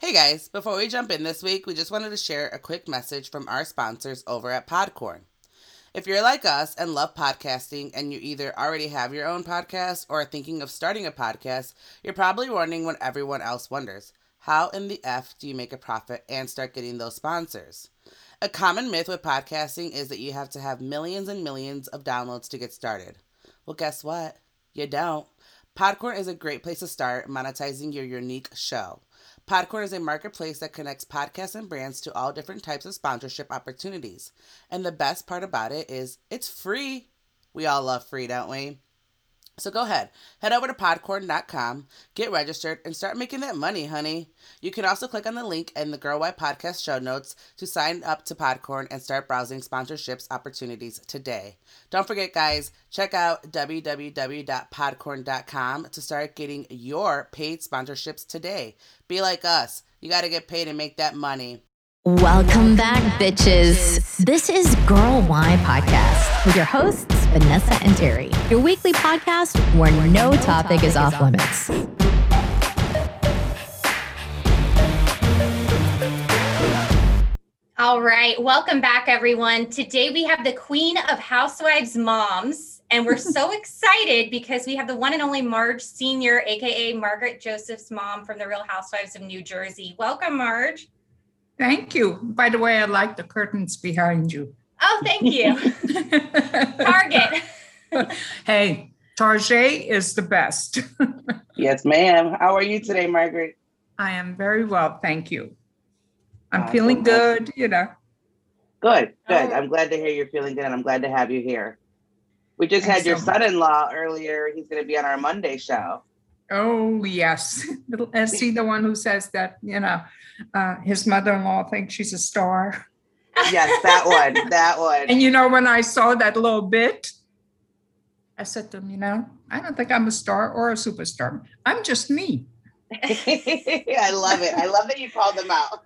Hey guys, before we jump in this week, we just wanted to share a quick message from our sponsors over at Podcorn. If you're like us and love podcasting and you either already have your own podcast or are thinking of starting a podcast, you're probably wondering what everyone else wonders. How in the F do you make a profit and start getting those sponsors? A common myth with podcasting is that you have to have millions and millions of downloads to get started. Well, guess what? You don't. Podcorn is a great place to start monetizing your unique show. Podcorn is a marketplace that connects podcasts and brands to all different types of sponsorship opportunities. And the best part about it is it's free. We all love free, don't we? So go ahead, head over to podcorn.com, get registered, and start making that money, honey. You can also click on the link in the Girl Why podcast show notes to sign up to Podcorn and start browsing sponsorships opportunities today. Don't forget, guys, check out www.podcorn.com to start getting your paid sponsorships today. Be like us. You got to get paid and make that money. Welcome back, bitches. This is Girl Why Podcast with your hosts, Vanessa and Terry, your weekly podcast where no topic is off limits. All right, welcome back, everyone. Today we have the Queen of Housewives Moms, and we're so excited because we have the one and only Marge Senior, aka Margaret Joseph's mom from the Real Housewives of New Jersey. Welcome, Marge. Thank you. By the way, I like the curtains behind you. Oh, thank you. Target. hey, Target is the best. yes, ma'am. How are you today, Margaret? I am very well, thank you. I'm awesome. feeling good, you know. Good, good. Oh. I'm glad to hear you're feeling good. I'm glad to have you here. We just Thanks had your so son-in-law earlier. He's going to be on our Monday show. Oh yes, is he the one who says that you know uh, his mother-in-law thinks she's a star? Yes, that one, that one. And you know when I saw that little bit, I said to him, you know, I don't think I'm a star or a superstar. I'm just me. I love it. I love that you called them out.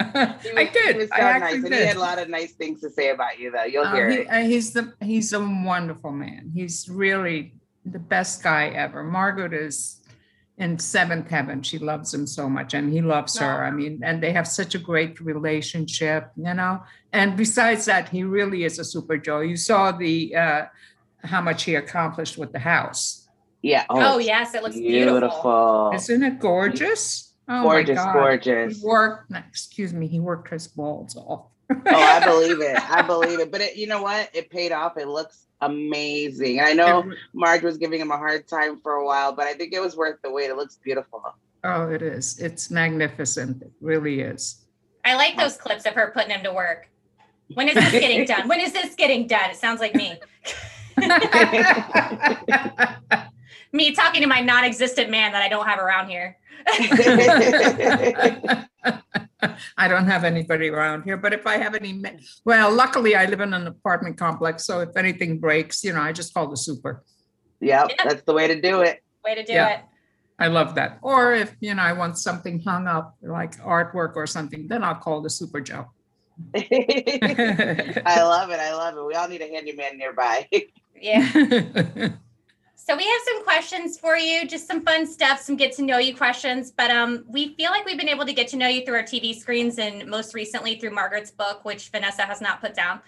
Was, I did. He was so I nice, and he had a lot of nice things to say about you, though. You'll uh, hear he, it. Uh, he's the he's a wonderful man. He's really the best guy ever. Margaret is in seventh heaven. She loves him so much, and he loves her. I mean, and they have such a great relationship, you know. And besides that, he really is a super Joe. You saw the uh, how much he accomplished with the house. Yeah. Oh, oh yes, it looks beautiful. beautiful. Isn't it gorgeous? Oh gorgeous, gorgeous. He worked. Excuse me. He worked his balls off. Oh, I believe it. I believe it. But it, you know what? It paid off. It looks amazing. And I know Marge was giving him a hard time for a while, but I think it was worth the wait. It looks beautiful. Oh, it is. It's magnificent. It really is. I like those clips of her putting him to work. When is this getting done? When is this getting done? It sounds like me. me talking to my non-existent man that I don't have around here. I don't have anybody around here, but if I have any, well, luckily I live in an apartment complex, so if anything breaks, you know, I just call the super. Yep, yeah. that's the way to do it. Way to do yeah. it. I love that. Or if you know I want something hung up, like artwork or something, then I'll call the Super Joe. I love it. I love it. We all need a handyman nearby. yeah. So we have some questions for you, just some fun stuff, some get to know you questions. But um, we feel like we've been able to get to know you through our TV screens and most recently through Margaret's book, which Vanessa has not put down.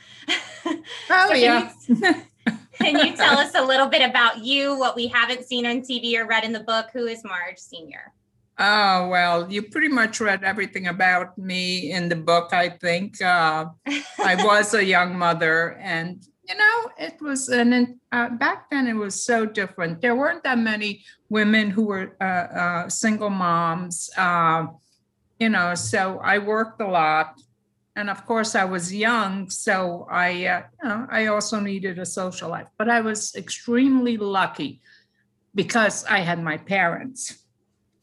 Oh so yeah. Can you, can you tell us a little bit about you, what we haven't seen on TV or read in the book? Who is Marge Senior? Oh, well, you pretty much read everything about me in the book, I think. Uh, I was a young mother, and you know, it was an uh, back then. It was so different. There weren't that many women who were uh, uh, single moms. Um, you know, so I worked a lot, and of course, I was young, so I, uh, you know, I also needed a social life. But I was extremely lucky because I had my parents.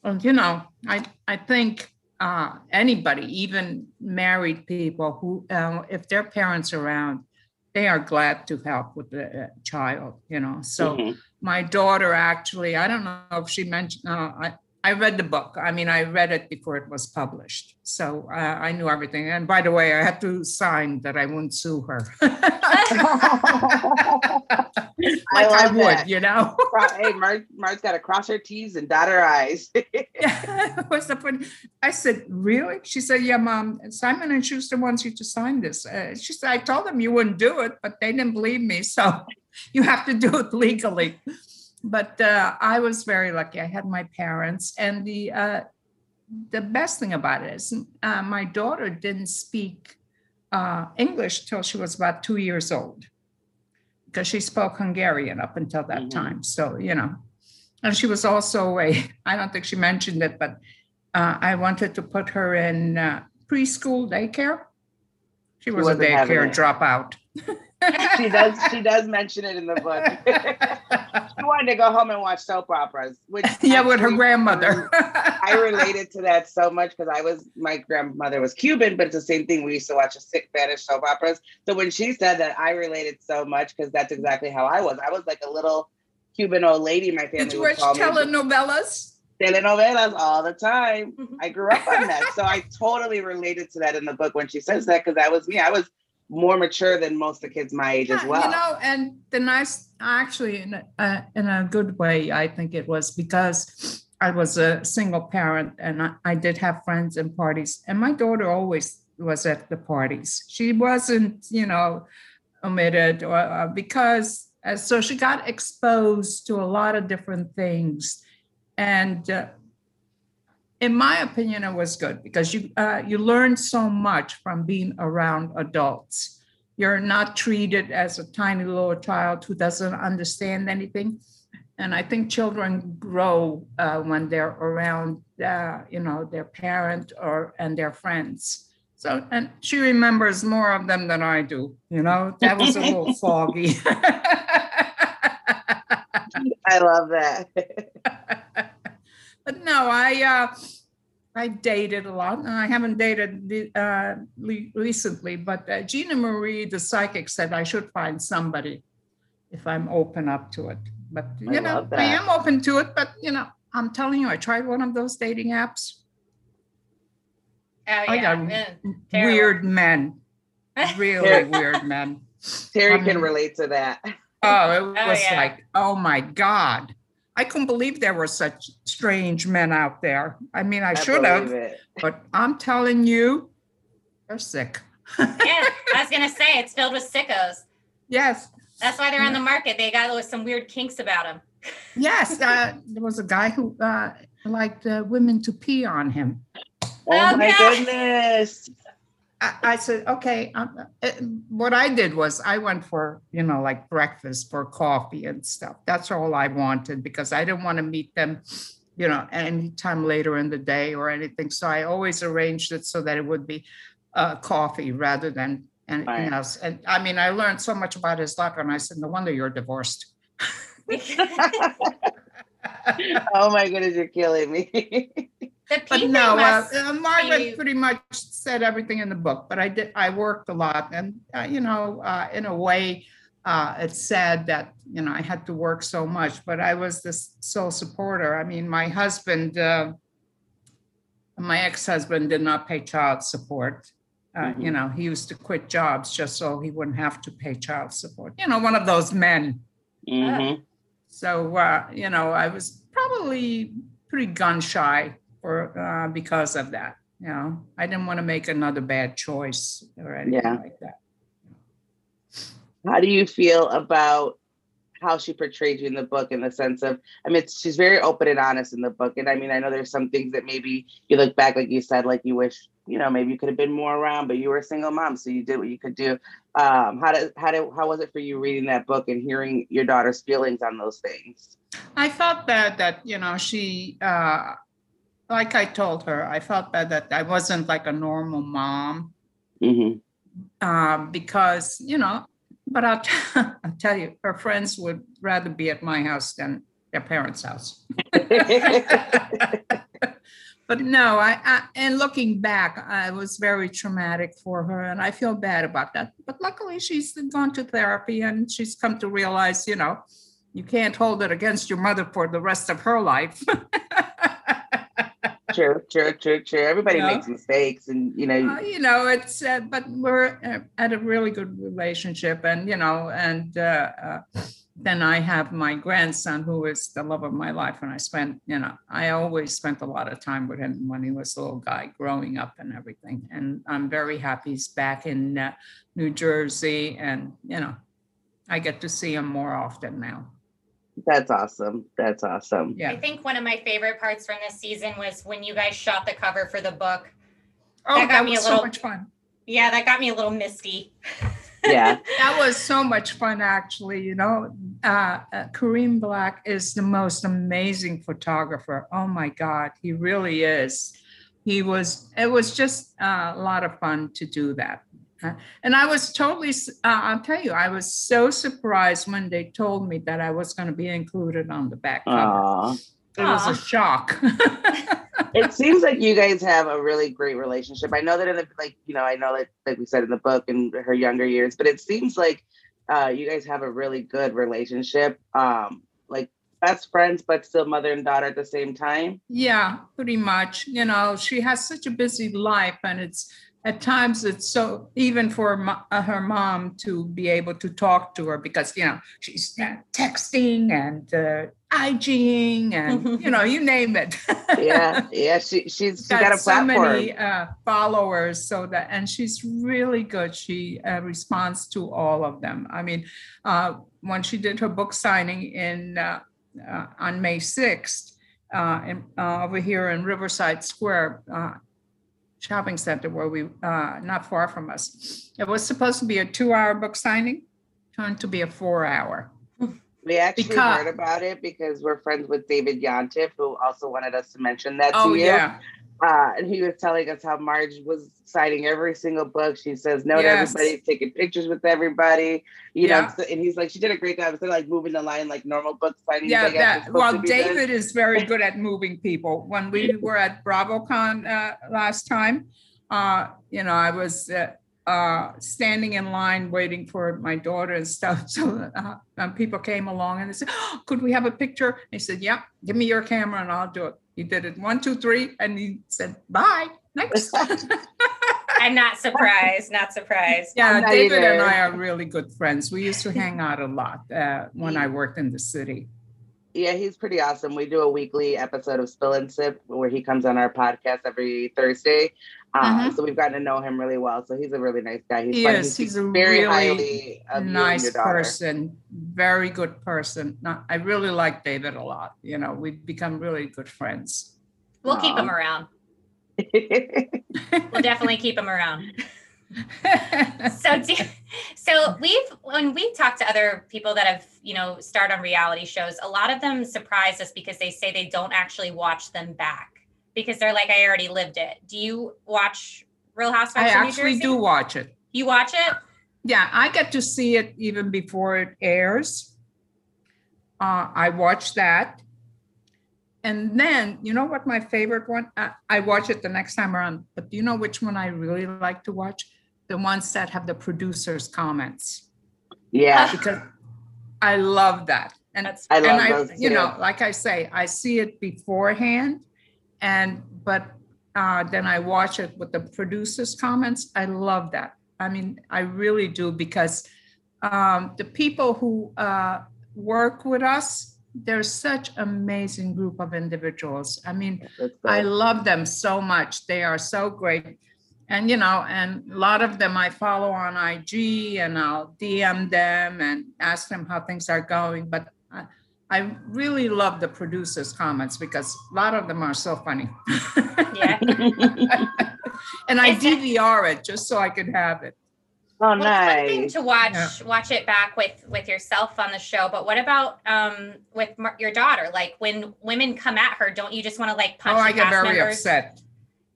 And you know, I I think uh, anybody, even married people, who uh, if their parents around they are glad to help with the uh, child, you know. So mm-hmm. my daughter actually, I don't know if she mentioned, uh, I, I read the book. I mean, I read it before it was published, so uh, I knew everything. And by the way, I had to sign that I wouldn't sue her, like I, love would, that. you know. hey, Mark, Mark's got to cross her T's and dot her I's. What's the point? I said, really? She said, yeah, mom. Simon and Schuster wants you to sign this. Uh, she said, I told them you wouldn't do it, but they didn't believe me, so you have to do it legally. But uh, I was very lucky. I had my parents, and the uh, the best thing about it is uh, my daughter didn't speak uh, English till she was about two years old because she spoke Hungarian up until that Mhm. time. So you know, and she was also a. I don't think she mentioned it, but uh, I wanted to put her in uh, preschool daycare. She was a daycare dropout. she does. She does mention it in the book. she wanted to go home and watch soap operas. Which yeah, with her grandmother. I related to that so much because I was my grandmother was Cuban, but it's the same thing. We used to watch a sick Spanish soap operas. So when she said that, I related so much because that's exactly how I was. I was like a little Cuban old lady. My family Did you watch telenovelas? telenovelas all the time. Mhm. I grew up on that, so I totally related to that in the book when she says that because that was me. I was more mature than most of the kids my age as well. You know, and the nice, actually, in a, in a good way, I think it was because I was a single parent and I, I did have friends and parties, and my daughter always was at the parties. She wasn't, you know, omitted or uh, because uh, so she got exposed to a lot of different things, and. Uh, in my opinion, it was good because you uh, you learn so much from being around adults. You're not treated as a tiny little child who doesn't understand anything. And i think children grow uh, when they're around uh, you know their parent or and their friends. So and she remembers more of them than i do you know? That was a little foggy. I love that. but no i uh I dated a lot, and I haven't dated uh, recently. But uh, Gina Marie, the psychic, said I should find somebody if I'm open up to it. But you I know, I am open to it. But you know, I'm telling you, I tried one of those dating apps. Oh I yeah. got terrible. Weird men, really weird men. Terry I can relate to that. Oh, it Oh, was yeah. like, oh my God. I couldn't believe there were such strange men out there. I mean, I, should have, it. but I'm telling you, they're sick. yeah, I was gonna say it's filled with sickos. Yes, That's why they're on the market. They got some weird kinks about them. yes. Uh, there was a guy who uh, liked uh, women to pee on him. Oh Oh, my God. goodness. I, I said, okay. Um, uh, what I did was I went for, you know, like breakfast for coffee and stuff. That's all I wanted because I didn't want to meet them, you know, anytime later in the day or anything. So I always arranged it so that it would be uh, coffee rather than anything Right. else. And I mean, I learned so much about his life, and I said, no wonder you're divorced. oh my goodness, you're killing me. The But no, uh, uh, Margaret pretty much said everything in the book. But I did, I worked a lot, and uh, you know, uh, in a way, uh, it's sad that you know I had to work so much. But I was this sole supporter. I mean, my husband, uh, my ex-husband, did not pay child support. Uh, You know, he used to quit jobs just so he wouldn't have to pay child support. You know, one of those men. Mhm. So uh, you know, I was probably pretty gun shy for uh, because of that. You know, I didn't want to make another bad choice or anything Yeah. like that. How do you feel about how she portrayed you in the book in the sense of I mean she's very open and honest in the book and I mean I know there's some things that maybe you look back like you said like you wish you know maybe you could have been more around but you were a single mom so you did what you could do um how did how did how was it for you reading that book and hearing your daughter's feelings on those things I felt that that you know she, uh, like I told her, I felt bad that I wasn't like a normal mom mm-hmm. um, because you know. But I'll, t- I'll tell you, her friends would rather be at my house than their parents' house. but no, I, I and looking back, I was very traumatic for her, and I feel bad about that. But luckily, she's gone to therapy, and she's come to realize, you know, you can't hold it against your mother for the rest of her life. true, true, true, true. Everybody You know? makes mistakes, and you know, Uh, you know, it's uh, but we're uh, at a really good relationship, and you know, and uh, uh, then I have my grandson who is the love of my life, and I spent, you know, I always spent a lot of time with him when he was a little guy growing up and everything, and I'm very happy he's back in uh, New Jersey, and you know, I get to see him more often now. That's awesome. That's awesome. Yeah. I think one of my favorite parts from this season was when you guys shot the cover for the book. Oh, That got that me a was so little- much fun. Yeah, that got me a little misty. Yeah. That was so much fun, actually. You know, uh, uh, Kareem Black is the most amazing photographer. Oh my God, he really is. He was. It was just uh, a lot of fun to do that. Uh, and I was totally, uh, I'll tell you, I was so surprised when they told me that I was going to be included on the back cover. Aw. It was a shock. it seems like you guys have a really great relationship. I know that in the like, you know, I know that like we said in the book in her younger years, but it seems like uh you guys have a really good relationship. Um like best friends but still mother and daughter at the same time. Yeah, pretty much. You know, she has such a busy life, and it's at times it's so even for mo- uh, her mom to be able to talk to her because you know she's uh, texting and uh, IGing and you know you name it. Yeah, yeah, she she's she's got, got a so many uh, followers so that and she's really good. She uh, responds to all of them. I mean uh, when she did her book signing in uh, uh, on may 6th uh, in, uh, over here in riverside square uh, shopping center where we uh, not far from us. It was supposed to be a two hour book signing turned to be a four hour We actually Because- heard about it because we're friends with David Yontef, who also wanted us to mention that oh to you. yeah Uh, and he was telling us how Marge was signing every single book. She says no to everybody, taking pictures with everybody. You know, Yeah. so- and he's like, she did a great job. Of like moving the line like normal book signings. Yeah, that, well, to be done. David is very good at moving people. When we were at BravoCon uh, last time, uh, you know, I was uh, uh, standing in line waiting for my daughter and stuff. So uh, people came along and they said, oh, "Could we have a picture?" And he said, "Yeah, give me your camera and I'll do it." He did it one, two, three, and he said, "Bye." Next. I'm not surprised. Not surprised. yeah, not David and. I are really good friends. We used to hang out a lot uh, when I worked in the city. Yeah, he's pretty awesome. We do a weekly episode of Spill and Sip where he comes on our podcast every Thursday. Uh, Mhm. So we've gotten to know him really well. So he's a really nice guy. He's He fun. is. He He's a very really highly of you and nice person, very good person. Not, I really like David a lot. You know, we've become really good friends. We'll keep him around. We'll definitely keep him around. so do, so we've when we talk to other people that have you know starred on reality shows a lot of them surprise us because they say they don't actually watch them back because they're like i already lived it do you watch real I housewives of New actually Jersey? do watch it. you watch it Yeah, I get to see it even before it airs. Uh, I watch that. And then, you know what my favorite one? I, I watch it the next time around, but do you know which one I really like to watch? The ones that have the producers' comments. yeah. because I love that. And That's- I and love I, those you too. know, like I say, I see it beforehand, and but uh, then I watch it with the producers' comments. I love that. I mean, I really do because um, the people who uh, work with us, they're such amazing group of individuals. I mean, I love them so much. They are so great. And, you know, and a lot of them I follow on IG and I'll DM them and ask them how things are going. But I, I really love the producers' comments because a lot of them are so funny. yeah and I Is that- DVR it just so I could have it. oh, well, it's one thing to watch Yeah. watch it back with with yourself on the show but what about um with Mar- your daughter like when women come at her don't you just want to like punch oh, I the get very members? upset.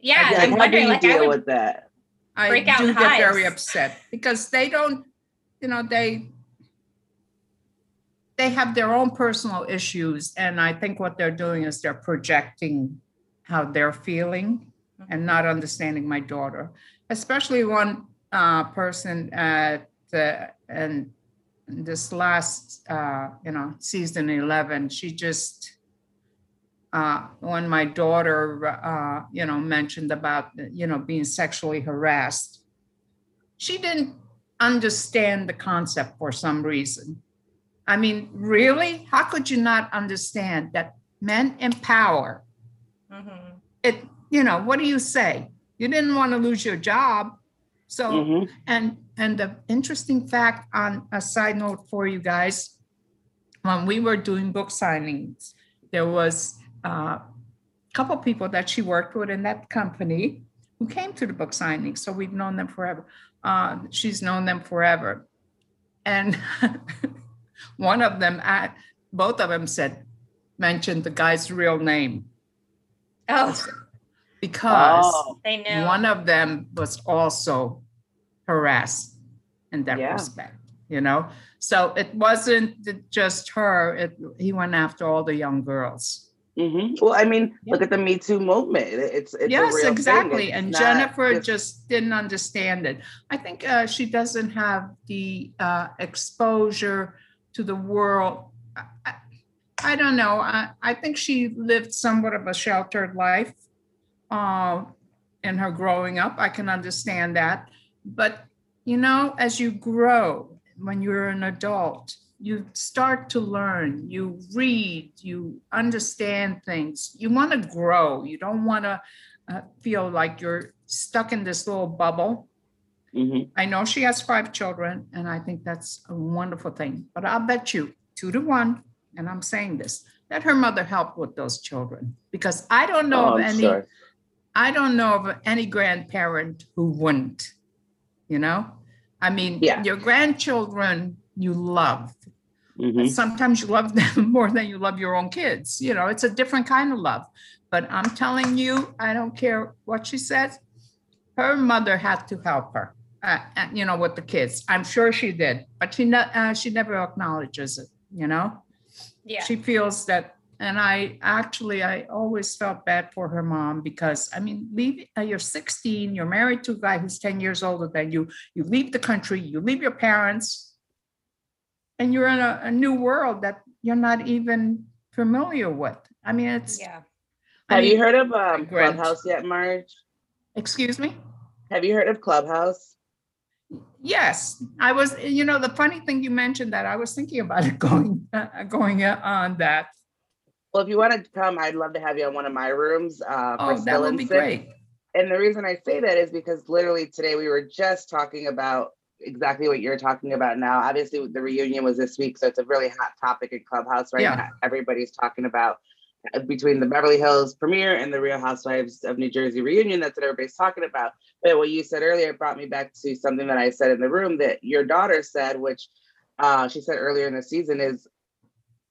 yeah Yeah, i'm how do you like i deal would with that? I break out do in get very upset because they don't, you know, they they have their own personal issues, and I think what they're doing is they're projecting how they're feeling and not understanding my daughter, especially one uh, person at the and this last uh, you know season eleven. She just uh, when my daughter, uh, you know, mentioned about, you know, being sexually harassed, she didn't understand the concept for some reason. I mean, really? How could you not understand that men in power? Mm-hmm. It, you know, what do you say? You didn't want to lose your job. So, mm-hmm. and and the interesting fact on a side note for you guys, when we were doing book signings, there was a couple people that she worked with in that company who came to the book signing. So we've known them forever. Uh, she's known them forever. And one of them, both of them said, mentioned the guy's real name. Oh. Because oh. they knew. one of them was also harassed in that yeah. respect, you know? So it wasn't just her, it, he went after all the young girls. Mm-hmm. Well, I mean, yeah. look at the Me Too movement. It's, it's yes, exactly. And Jennifer just... just... didn't understand it. I think uh, she doesn't have the uh, exposure to the world. I, I don't know. I, I, think she lived somewhat of a sheltered life uh, in her growing up. I can understand that. But you know, as you grow, when you're an adult, you start to learn, you read, you understand things. You want to grow. You don't want to uh, feel like you're stuck in this little bubble. Mm-hmm. I know she has five children, and I think that's a wonderful thing. But I'll bet you two to one, and I'm saying this, that her mother helped with those children because I don't know oh, of I'm any. Sorry. I don't know of any grandparent who wouldn't. You know, I mean, yeah. your grandchildren you love. Mm-hmm. Sometimes you love them more than you love your own kids. You know, it's a different kind of love. But I'm telling you, I don't care what she says. Her mother had to help her, uh, you know, with the kids. I'm sure she did, but she ne- uh, she never acknowledges it. You know, yeah. She feels that and I actually, I always felt bad for her mom because I mean, leave uh, you're 16, you're married to a guy who's 10 years older than you, you leave the country, you leave your parents, and you're in a, a new world that you're not even familiar with. I mean, it's yeah. I Have mean, you heard of um, Clubhouse yet, Marge? Excuse me? Have you heard of Clubhouse? Yes, I was. You know, the funny thing you mentioned that I was thinking about it going uh, going on that well, if you want to come, I'd love to have you on one of my rooms. Uh, oh, that would be great. And the reason I say that is because literally today we were just talking about exactly what you're talking about now. Obviously, the reunion was this week, so it's a really hot topic in Clubhouse right yeah. now. Everybody's talking about uh, between the Beverly Hills premiere and the Real Housewives of New Jersey reunion. That's what everybody's talking about. But what you said earlier brought me back to something that I said in the room that your daughter said, which uh, she said earlier in the season is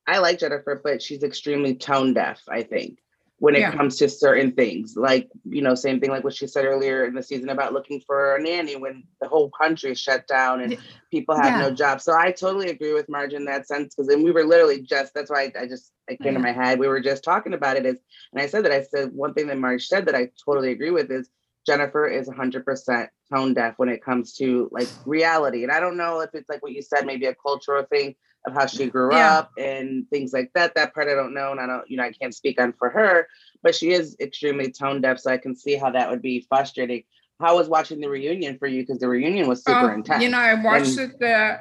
I like Jennifer, but she's extremely tone deaf, I think, when it yeah. comes to certain things. Like, you know, same thing like what she said earlier in the season about looking for a nanny when the whole country is shut down and people have yeah. no jobs. So I totally agree with Marge in that sense. Cause then we were literally just that's why I, I just it came yeah. to my head. We were just talking about it is and I said that I said one thing that Marge said that I totally agree with is Jennifer is 100% tone deaf when it comes to like reality. And I don't know if it's like what you said, maybe a cultural thing of how she grew yeah. up and things like that. That part I don't know, and I don't, you know, I can't speak on for her, but she is extremely tone deaf, so I can see how that would be frustrating. How was watching the reunion for you? Because the reunion was super uh, intense. You know, I watched and, it the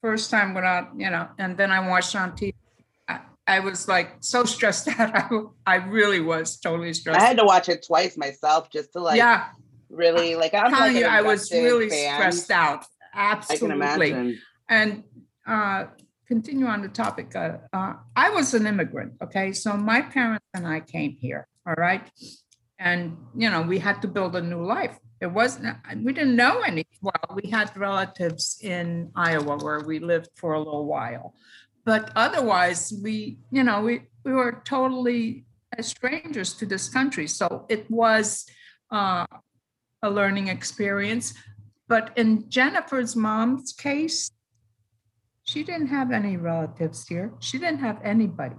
first time without, you know, and then I watched on TV. I, was like so stressed out. I, I really was totally stressed. I had to watch it twice myself just to like, yeah, really like. I'm telling you, I was really fan. stressed out. Absolutely. I can imagine. And uh, continue on the topic. Uh, uh, I was an immigrant, okay? So my parents and I came here, all right? And, you know, we had to build a new life. It wasn't, we didn't know any. Well, we had relatives in Iowa where we lived for a little while. But otherwise, we, you know, we, we were totally strangers to this country. So it was uh, a learning experience. But in Jennifer's mom's case, she didn't have any relatives here. She didn't have anybody.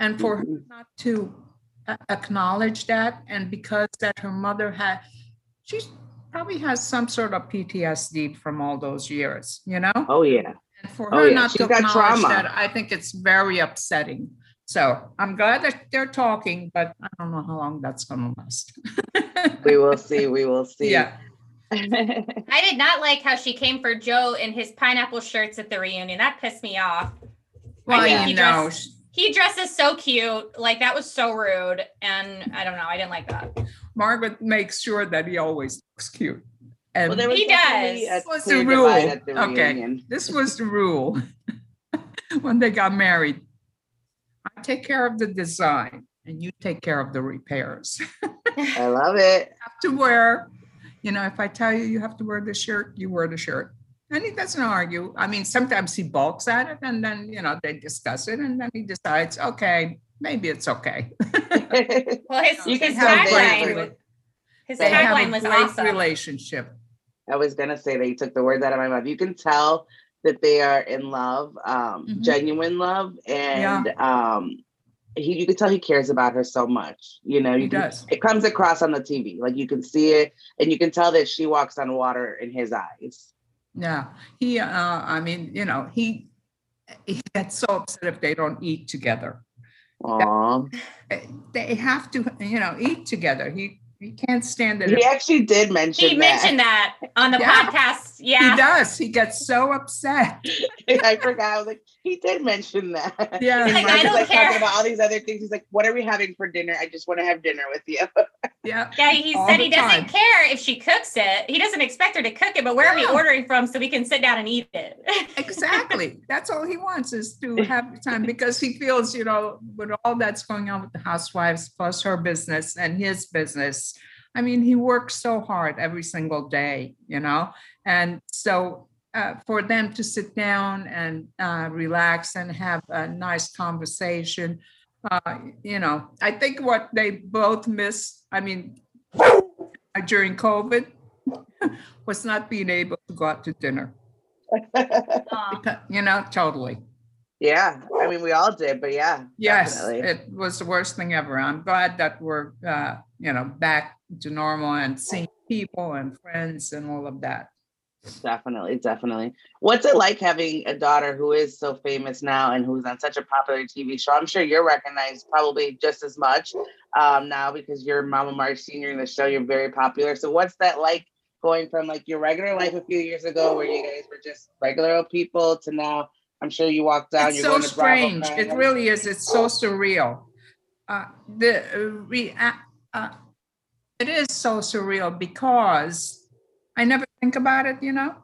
And for her mm-hmm. not to acknowledge that, and because that her mother had, she probably has some sort of PTSD from all those years, you know? Oh, yeah. And for oh, her oh, yeah. not She's to acknowledge that, I think it's very upsetting So I'm glad that they're talking, but I don't know how long that's going to last. we will see. We will see. Yeah. I did not like how she came for Joe in his pineapple shirts at the reunion. That pissed me off. Well, think you he know, dressed- He dresses so cute. Like that was so rude. And I don't know. I didn't like that. Margaret makes sure that he always looks cute. And Well, there was He definitely does. a What's clear the rule? at the Okay. reunion. this was the rule when they got married. I take care of the design and you take care of the repairs. I love it. have to wear, you know, if I tell you you have to wear the shirt, you wear the shirt. And he doesn't argue. I mean, sometimes he balks at it and then, you know, they discuss it and then he decides, okay, maybe it's okay. Well, his, You his tell tagline, David- his tagline was great awesome. relationship. I was gonna say that you took the words out of my mouth. You can tell that they are in love, um, Mhm. genuine love, and um, he you can tell he cares about her so much. You know, you He can, does. it comes across on the TV. Like you can see it, and you can tell that she walks on water in his eyes. Yeah. He, uh, I mean, you know, he, he gets so upset if they don't eat together. Aww. They have to, you know, eat together. He, he can't stand it. He actually did mention He that. mentioned that on the Yeah. podcast. Yeah, he does. He gets so upset. I forgot. I was like, he did mention that. Yeah. he's Like, I don't like care. talking about all these other things. He's like, "What are we having for dinner? I just want to have dinner with you." Yeah. Yeah, he All said the he doesn't time. care if she cooks it. He doesn't expect her to cook it, but where are we ordering from so we can sit down and eat it? Exactly. That's all he wants is to have the time because he feels, you know, with all that's going on with the housewives plus her business and his business. I mean, he works so hard every single day, you know, and so uh, for them to sit down and uh, relax and have a nice conversation, uh, you know, I think what they both miss, I mean, during COVID was not being able to go out to dinner. Because, you know, totally. yeah, I mean, we all did, but yeah, Yes, definitely. it was the worst thing ever. I'm glad that we're, uh, you know, back to normal and seeing people and friends and all of that. Definitely, definitely. What's it like having a daughter who is so famous now and who's on such a popular TV show? I'm sure you're recognized probably just as much um, now because you're Mama Marge Senior in the show. You're very popular. So what's that like going from like your regular life a few years ago, where you guys were just regular old people, to now? I'm sure you walk down. It's you're so going to Bravo strange. It really is. It's so surreal. Uh, the uh, re- uh, uh, it is so surreal because I never think about it, you know.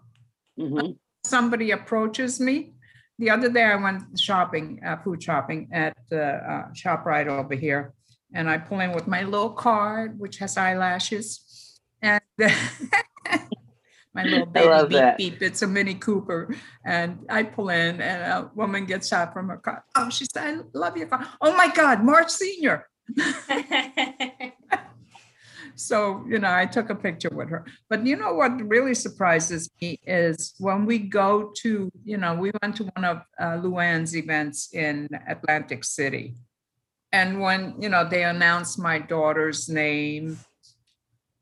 Mhm. somebody approaches me. The other day, I went shopping, uh, food shopping at uh, uh, Shoprite over here, and I pull in with my little card, which has eyelashes, and my little I love baby that. beep beep. It's a Mini Cooper, and I pull in, and a woman gets out from her car. Oh, she said, "I love your car." Oh my God, Marge Senior. So, you know, I took a picture with her. But you know what really surprises me is when we go to, you know, we went to one of uh, Luann's events in Atlantic City. And when, you know, they announced my daughter's name,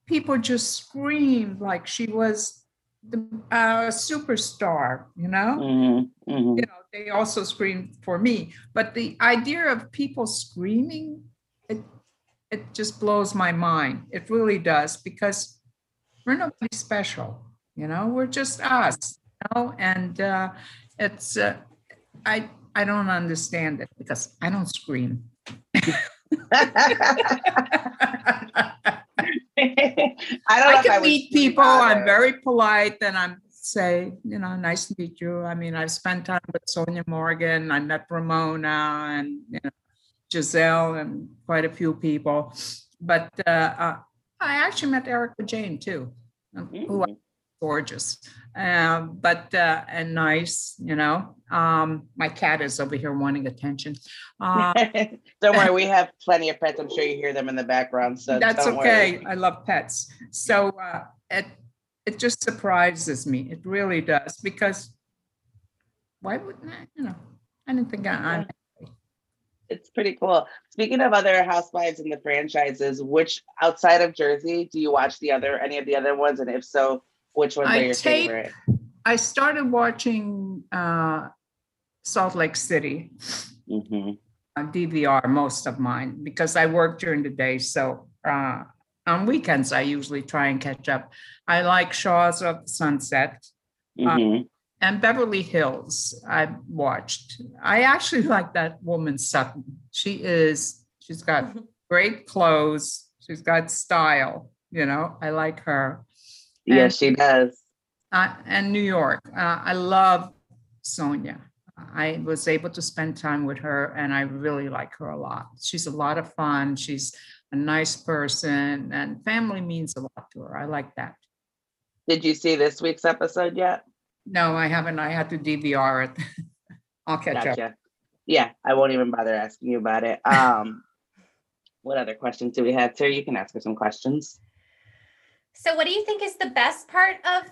people just screamed like she was the uh, superstar, you know? Mhm. Mhm. you know, they also screamed for me. But the idea of people screaming, it just blows my mind. It really does because we're nobody special. You know, we're just us. You know, and uh, it's uh, I I don't understand it because I don't scream. I don't I if I can meet people. I'm very polite, and I'm say, you know, nice to meet you. I mean, I've spent time with Sonja Morgan. I met Ramona and you know, Gizelle and quite a few people. But uh, uh, I actually met Erika Jayne too, um, who Mhm. gorgeous, um, but uh, and nice. You know, um, my cat is over here wanting attention. Uh, don't worry, we have plenty of pets. I'm sure you hear them in the background. So That's okay. Worry. I love pets. So uh, it it just surprises me. It really does because why wouldn't I? You know, I didn't think I. I'm, It's pretty cool. Speaking of other housewives in the franchises, which outside of Jersey do you watch the other any of the other ones? And if so, which ones I are your favorite? I started watching uh, Salt Lake City, hmm DVR most of mine because I work during the day. So uh, on weekends, I usually try and catch up. I like Shahs of Sunset Mhm. And Beverly Hills. I've watched. I actually like that woman Sutton. She is. She's got great clothes. She's got style. You know, I like her. Yes, she does. uh, and New York. Uh, I love Sonja. I was able to spend time with her and I really like her a lot. She's a lot of fun. She's a nice person and family means a lot to her. I like that. Did you see this week's episode yet? No, I haven't. I had to DVR it. I'll catch up. Yeah, I won't even bother asking you about it. Um, what other questions do we have? Terry, you can ask her some questions. So, what do you think is the best part of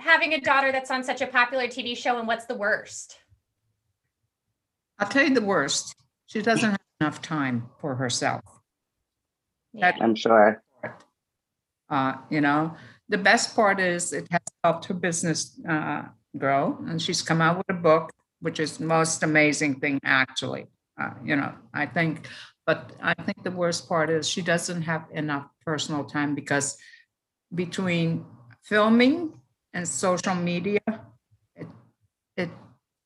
having a daughter that's on such a popular TV show, and what's the worst? I'll tell you the worst. She doesn't have enough time for herself. Yeah. I'm sure. Uh, you know, the best part is it has helped her business uh, grow, and she's come out with a book, which is the most amazing thing, actually. Uh, you know, I think, but I think the worst part is she doesn't have enough personal time because between filming and social media, it, it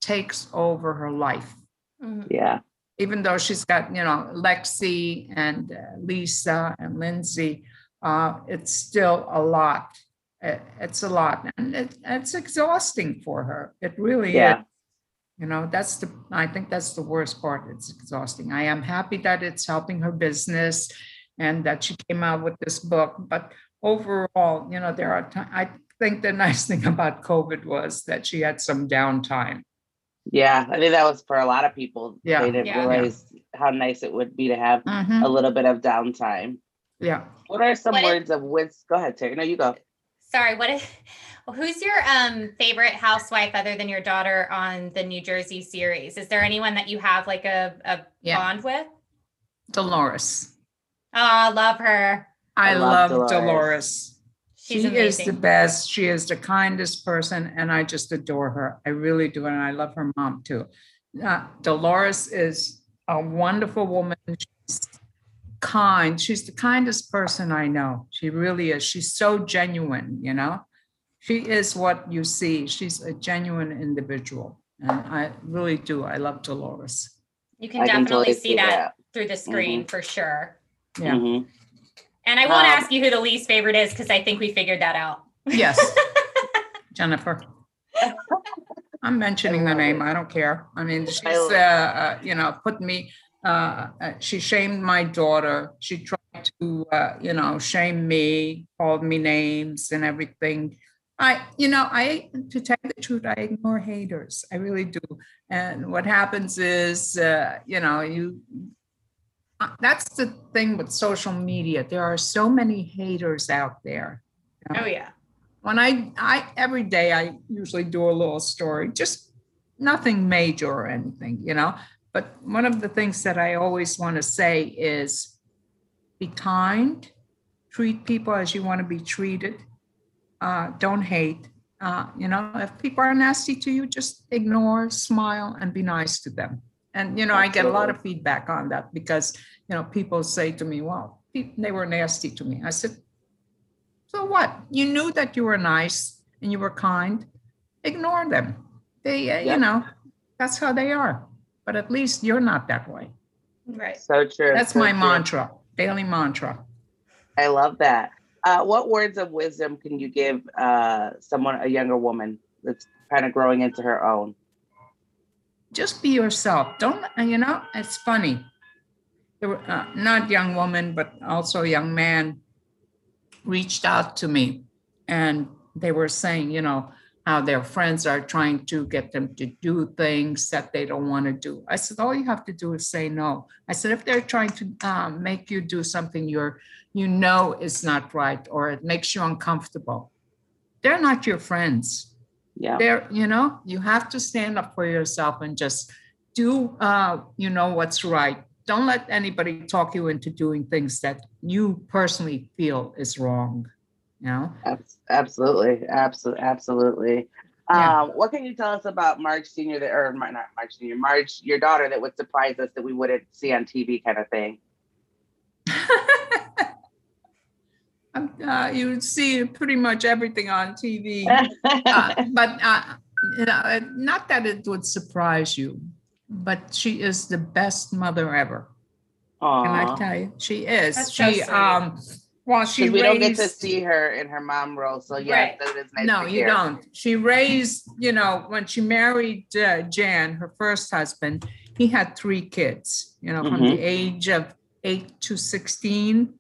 takes over her life Mhm. Yeah. even though she's got you know Lexi and uh, Lisa and Lindsay, uh, it's still a lot. It's a lot, and it, it's exhausting for her. It really Yeah. is. You know, that's the. I think that's the worst part. It's exhausting. I am happy that it's helping her business, and that she came out with this book. But overall, you know, there are. ti- I think the nice thing about COVID was that she had some downtime. Yeah. I think that was for a lot of people. Yeah. They didn't Yeah. realize how nice it would be to have Mhm. a little bit of downtime. Yeah. What are some What if- words of wisdom? Go ahead, Terry. No, you go. Sorry, what is who's your um favorite housewife other than your daughter on the New Jersey series? Is there anyone that you have like a, a Yeah. bond with? Dolores. Oh, I love her. I, I love, love Dolores. Dolores. She's she is the best. She is the kindest person, and I just adore her. I really do, and I love her mom too. Uh, Dolores is a wonderful woman. She's kind. She's the kindest person I know. She really is. She's so genuine. You know, she is what you see. She's a genuine individual, and I really do. I love Dolores. You can I can definitely totally see see that, that. through the screen for sure. Yeah. Mhm. And I won't Um, ask you who the least favorite is because I think we figured that out. Yes, Jennifer. I'm mentioning the name. it. I don't care. I mean, she's, I uh, uh, you know, put me, uh, uh, she shamed my daughter. She tried to, uh, you know, shame me, called me names and everything. I, you know, I, to tell you the truth, I ignore haters. I really do. And what happens is, uh, you know, you, uh, that's the thing with social media. There are so many haters out there. Oh yeah. when I, I every day I usually do a little story, just nothing major or anything, you know. But one of the things that I always want to say is be kind, treat people as you want to be treated, uh, don't hate. Uh, you know, if people are nasty to you, just ignore, smile, and be nice to them. And you know, I get a lot of feedback on that because you know people say to me, "Well, they were nasty to me." I said, so what? You knew that you were nice and you were kind. Ignore them. They, uh, you know, that's how they are. But at least you're not that way. Right. So true. That's so my true. mantra, daily mantra. I love that. Uh, what words of wisdom can you give uh, someone, a younger woman that's kind of growing into her own? Just be yourself. Don't, and you know, it's funny. There were, uh, not young woman, but also a young man reached out to me and they were saying, you know, how their friends are trying to get them to do things that they don't want to do. I said, all you have to do is say no. I said, if they're trying to um, make you do something you're, you know, is not right or it makes you uncomfortable, they're not your friends Yeah. They're, you know you have to stand up for yourself and just do uh you know what's right don't let anybody talk you into doing things that you personally feel is wrong you know Absolutely. Absolutely. Absolutely. Yeah. Um, what can you tell us about Marge Senior that, or not Marge Senior, Marge, your daughter that would surprise us that we wouldn't see on TV, kind of thing? Um, uh, you would see pretty much everything on TV, uh, but uh, you know, uh, not that it would surprise you, but she is the best mother ever. Can I tell you? She is. That's she sweet. um, well, she we don't get to see her in her mom role, so yes, Right. that is nice. No, you hear. don't. She raised, you know, when she married uh, Jan, her first husband, he had three kids, you know, from Mhm. the age of eight to 16.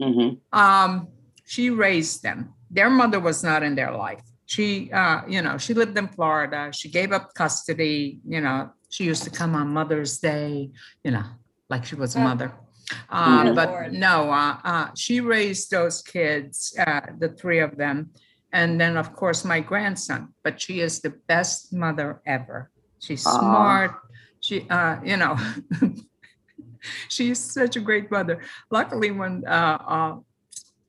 Mhm. Um, she raised them. Their mother was not in their life. She, uh, you know, she lived in Florida. She gave up custody. You know, she used to come on Mother's Day, you know, like she was a Oh. mother. Uh, Good but Lord. no, uh, uh, she raised those kids, uh, the three of them. And then, of course, my grandson. But she is the best mother ever. She's Aw. smart. She, uh, you know, she's such a great mother. Luckily, when uh, uh,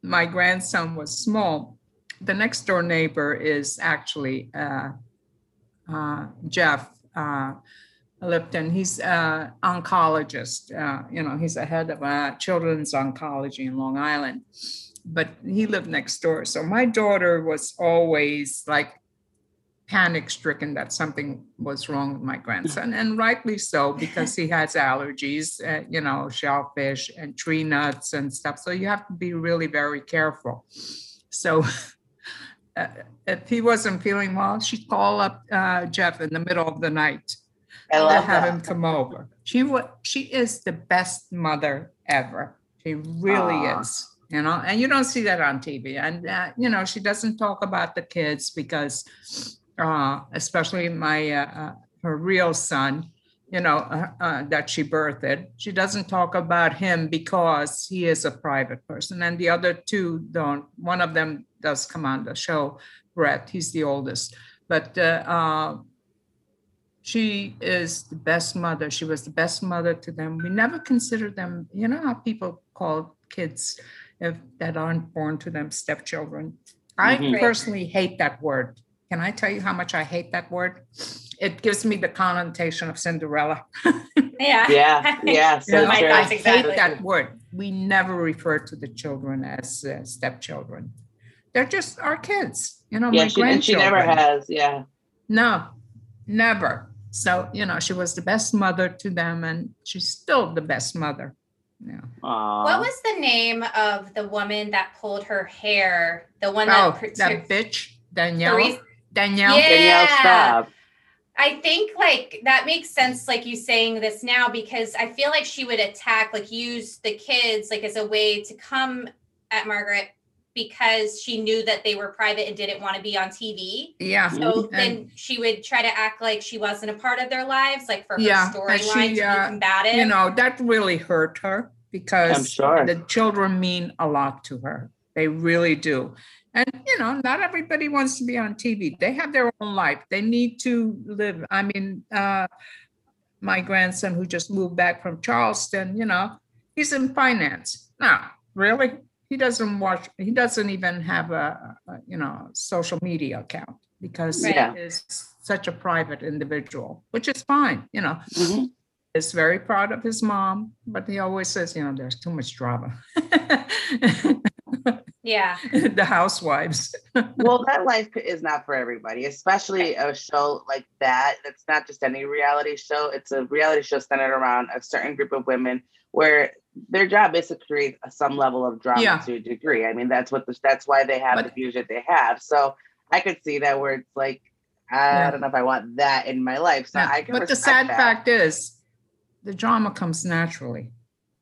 my grandson was small, the next door neighbor is actually uh, uh, Jeff uh, Lipton. He's an oncologist. Uh, you know, he's the head of uh, children's oncology in Long Island. But he lived next door. So my daughter was always like panic stricken that something was wrong with my grandson, and rightly so because he has allergies, uh, you know, shellfish and tree nuts and stuff. So you have to be really very careful. So uh, if he wasn't feeling well, she'd call up uh, Jeff in the middle of the night I to love have that. him come over. She wa she is the best mother ever. She really Aw. is. You know, and you don't see that on TV. And uh, you know, she doesn't talk about the kids because, uh, especially my uh, uh, her real son, you know, uh, uh, that she birthed. She doesn't talk about him because he is a private person, and the other two don't. One of them does come on the show, Brett. He's the oldest, but. She is the best mother. She was the best mother to them. We never considered them, you know how people call kids if that aren't born to them stepchildren. I Mhm. Right. personally hate that word. Can I tell you how much I hate that word? It gives me the connotation of Cinderella. Yeah. Yeah, yeah. So You know, my. I thoughts exactly. hate that word. We never refer to the children as uh, stepchildren. They're just our kids, you know, Yeah, my she, and she never has. Yeah. No, never. So, you know, she was the best mother to them and she's still the best mother. Yeah. Aw. What was the name of the woman that pulled her hair? The one that, oh that bitch, Danielle. Therese- Danielle. Yeah. Danielle Staub. I think like that makes sense, like you saying this now, because I feel like she would attack, like use the kids like as a way to come at Margaret because she knew that they were private and didn't want to be on TV. Yeah. So And- then she would try to act like she wasn't a part of their lives, like for her Yeah, and storyline she, to uh, be combative. You know, that really hurt her because sure. the children mean a lot to her. They really do. And, you know, not everybody wants to be on TV. They have their own life. They need to live. I mean, uh, my grandson who just moved back from Charleston, you know, he's in finance. No, really? He doesn't watch, he doesn't even have a, a you know, social media account because Yeah. he is such a private individual, which is fine, you know Mhm. is very proud of his mom, but he always says, you know, there's too much drama. yeah. the housewives. well, that life is not for everybody, especially a show like that. It's not just any reality show. It's a reality show centered around a certain group of women where their job is to create some level of drama Yeah. to a degree. I mean, that's what the, that's why they have the But- views that they have. So I could see that where it's like, I Yeah. don't know if I want that in my life. So Yeah, I can but the sad that. fact is, the drama comes naturally.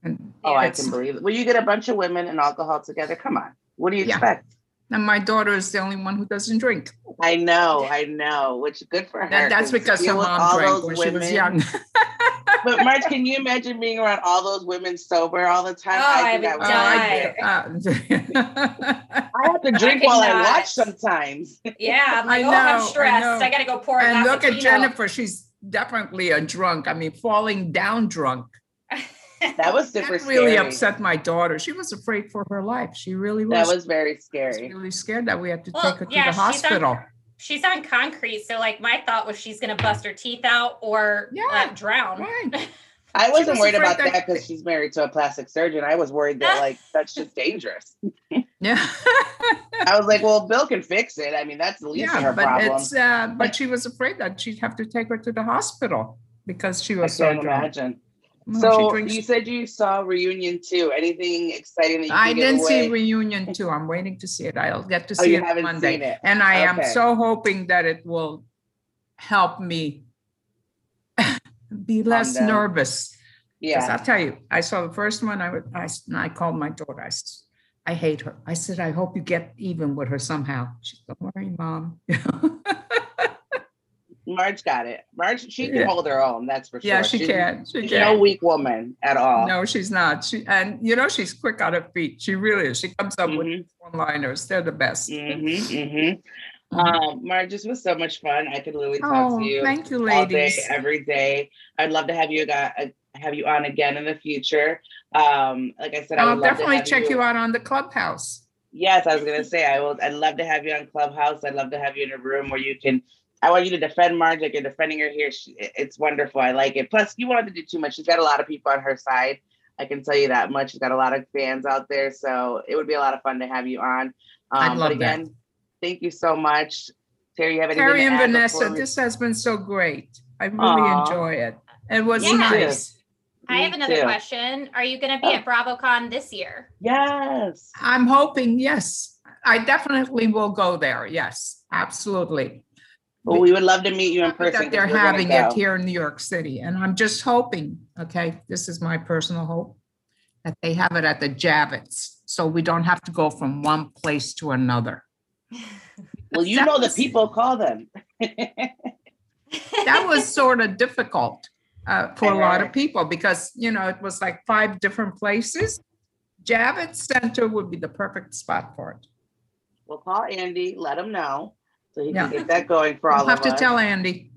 And Oh, I can believe it. Well, you get a bunch of women and alcohol together. Come on. What do you expect? and my daughter is the only one who doesn't drink. I know, I know, which is good for her. That, that's 'cause because her mom drank when she was young. But Marge, can you imagine being around all those women sober all the time? Oh, I think would I would- die. I have to drink while I watch sometimes. Yeah. I'm I like, oh, I'm know, I stressed. I, gotta go pour a and glass look of at Jennifer. She's definitely a drunk. I mean, falling down drunk. That was super That really scary. upset my daughter. She was afraid for her life. She really was. That was very She was scary. really scared that we had to Well, take her to the she's on- hospital. She's on concrete, so like my thought was she's gonna bust her teeth out or Yeah. uh, drown. Right. I wasn't was worried about that- that because she's married to a plastic surgeon. I was worried that like that's just dangerous. Yeah. I was like, well, Bill can fix it. I mean, that's the least of yeah, her but problem. it's uh, but she was afraid that she'd have to take her to the hospital because she I was so can't drunk. imagine. Well, So drinks- you said you saw reunion two. Anything exciting that you I didn't see reunion two. I'm waiting to see it. I'll get to Oh, see you it Monday. seen it. And I am so hoping that it will help me be less nervous. Yeah. I'll tell you, I saw the first one. I would, I, I called my daughter. I, I hate her. I said, I hope you get even with her somehow. She said, Don't worry, mom. Marge got it. Marge, she can Yeah. hold her own. That's for sure. yeah, she She's- can. She She's can. no weak woman at all. No, she's not. She and you know she's quick on her feet. She really is. She comes up with Mhm. one-liners. They're the best. Mm-hmm, mm-hmm. Um, Marge, this was so much fun. I could literally talk Oh, to you thank you, all day, ladies. every day. I'd love to have you got have you on again in the future. Um, like I said, I I'll would love definitely to have check you out on the clubhouse. Yes, I was gonna say I will. I'd love to have you on Clubhouse. I'd love to have you in a room where you can. I want you to defend Marge like you're defending her here. She, it's wonderful. I like it. Plus, you wanted to do too much. She's got a lot of people on her side. I can tell you that much. She's got a lot of fans out there, so it would be a lot of fun to have you on. Um, I'd but love that. thank you so much, Terry. You have anything Terry to and add Vanessa, we- this has been so great. I really Aw. enjoy it. It was Me too. nice. I have another too. question. Are you gonna be Oh. at BravoCon this year? Yes. I'm hoping, yes. I definitely will go there. Yes, absolutely. Well, we would love to meet you in person. that they're having it here in New York City. And I'm just hoping, okay, this is my personal hope, that they have it at the Javits. So we don't have to go from one place to another. Well, you know the people call them. That was sort of difficult uh, for a lot of people because, you know, it was like five different places. Javits Center would be the perfect spot for it. We'll call Andy, let him know, so he Yeah. can get that going for all I'll have to us. tell Andy.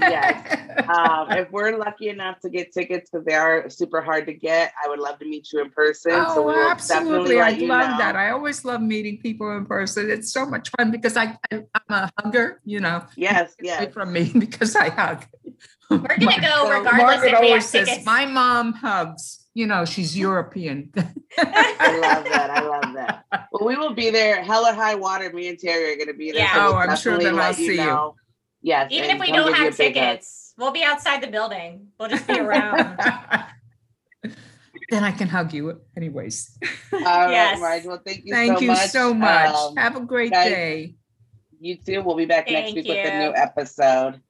Yes. um, if we're lucky enough to get tickets, because they are super hard to get, I would love to meet you in person. so we Oh, will absolutely. I you love know. that. I always love meeting people in person. It's so much fun because I, I- I'm a hugger, you know. Yes, yes. from me because I hug. We're gonna go regardless Margaret if we have always says, my mom hugs. You know, she's European. I love that. I love that. Well, we will be there. Hell or high water. Me and Terry are going to be there. Yeah. so Oh, we'll I'm sure definitely that I'll see you. know. Yes. Even if we don't have a big hug. tickets, we'll be outside the building. We'll just be around. then I can hug you anyways. All right, Yes. Marge. Well, thank you Thank so you much. so much. Um, Have a great guys, day. you too. We'll be back next Thank week with a new episode.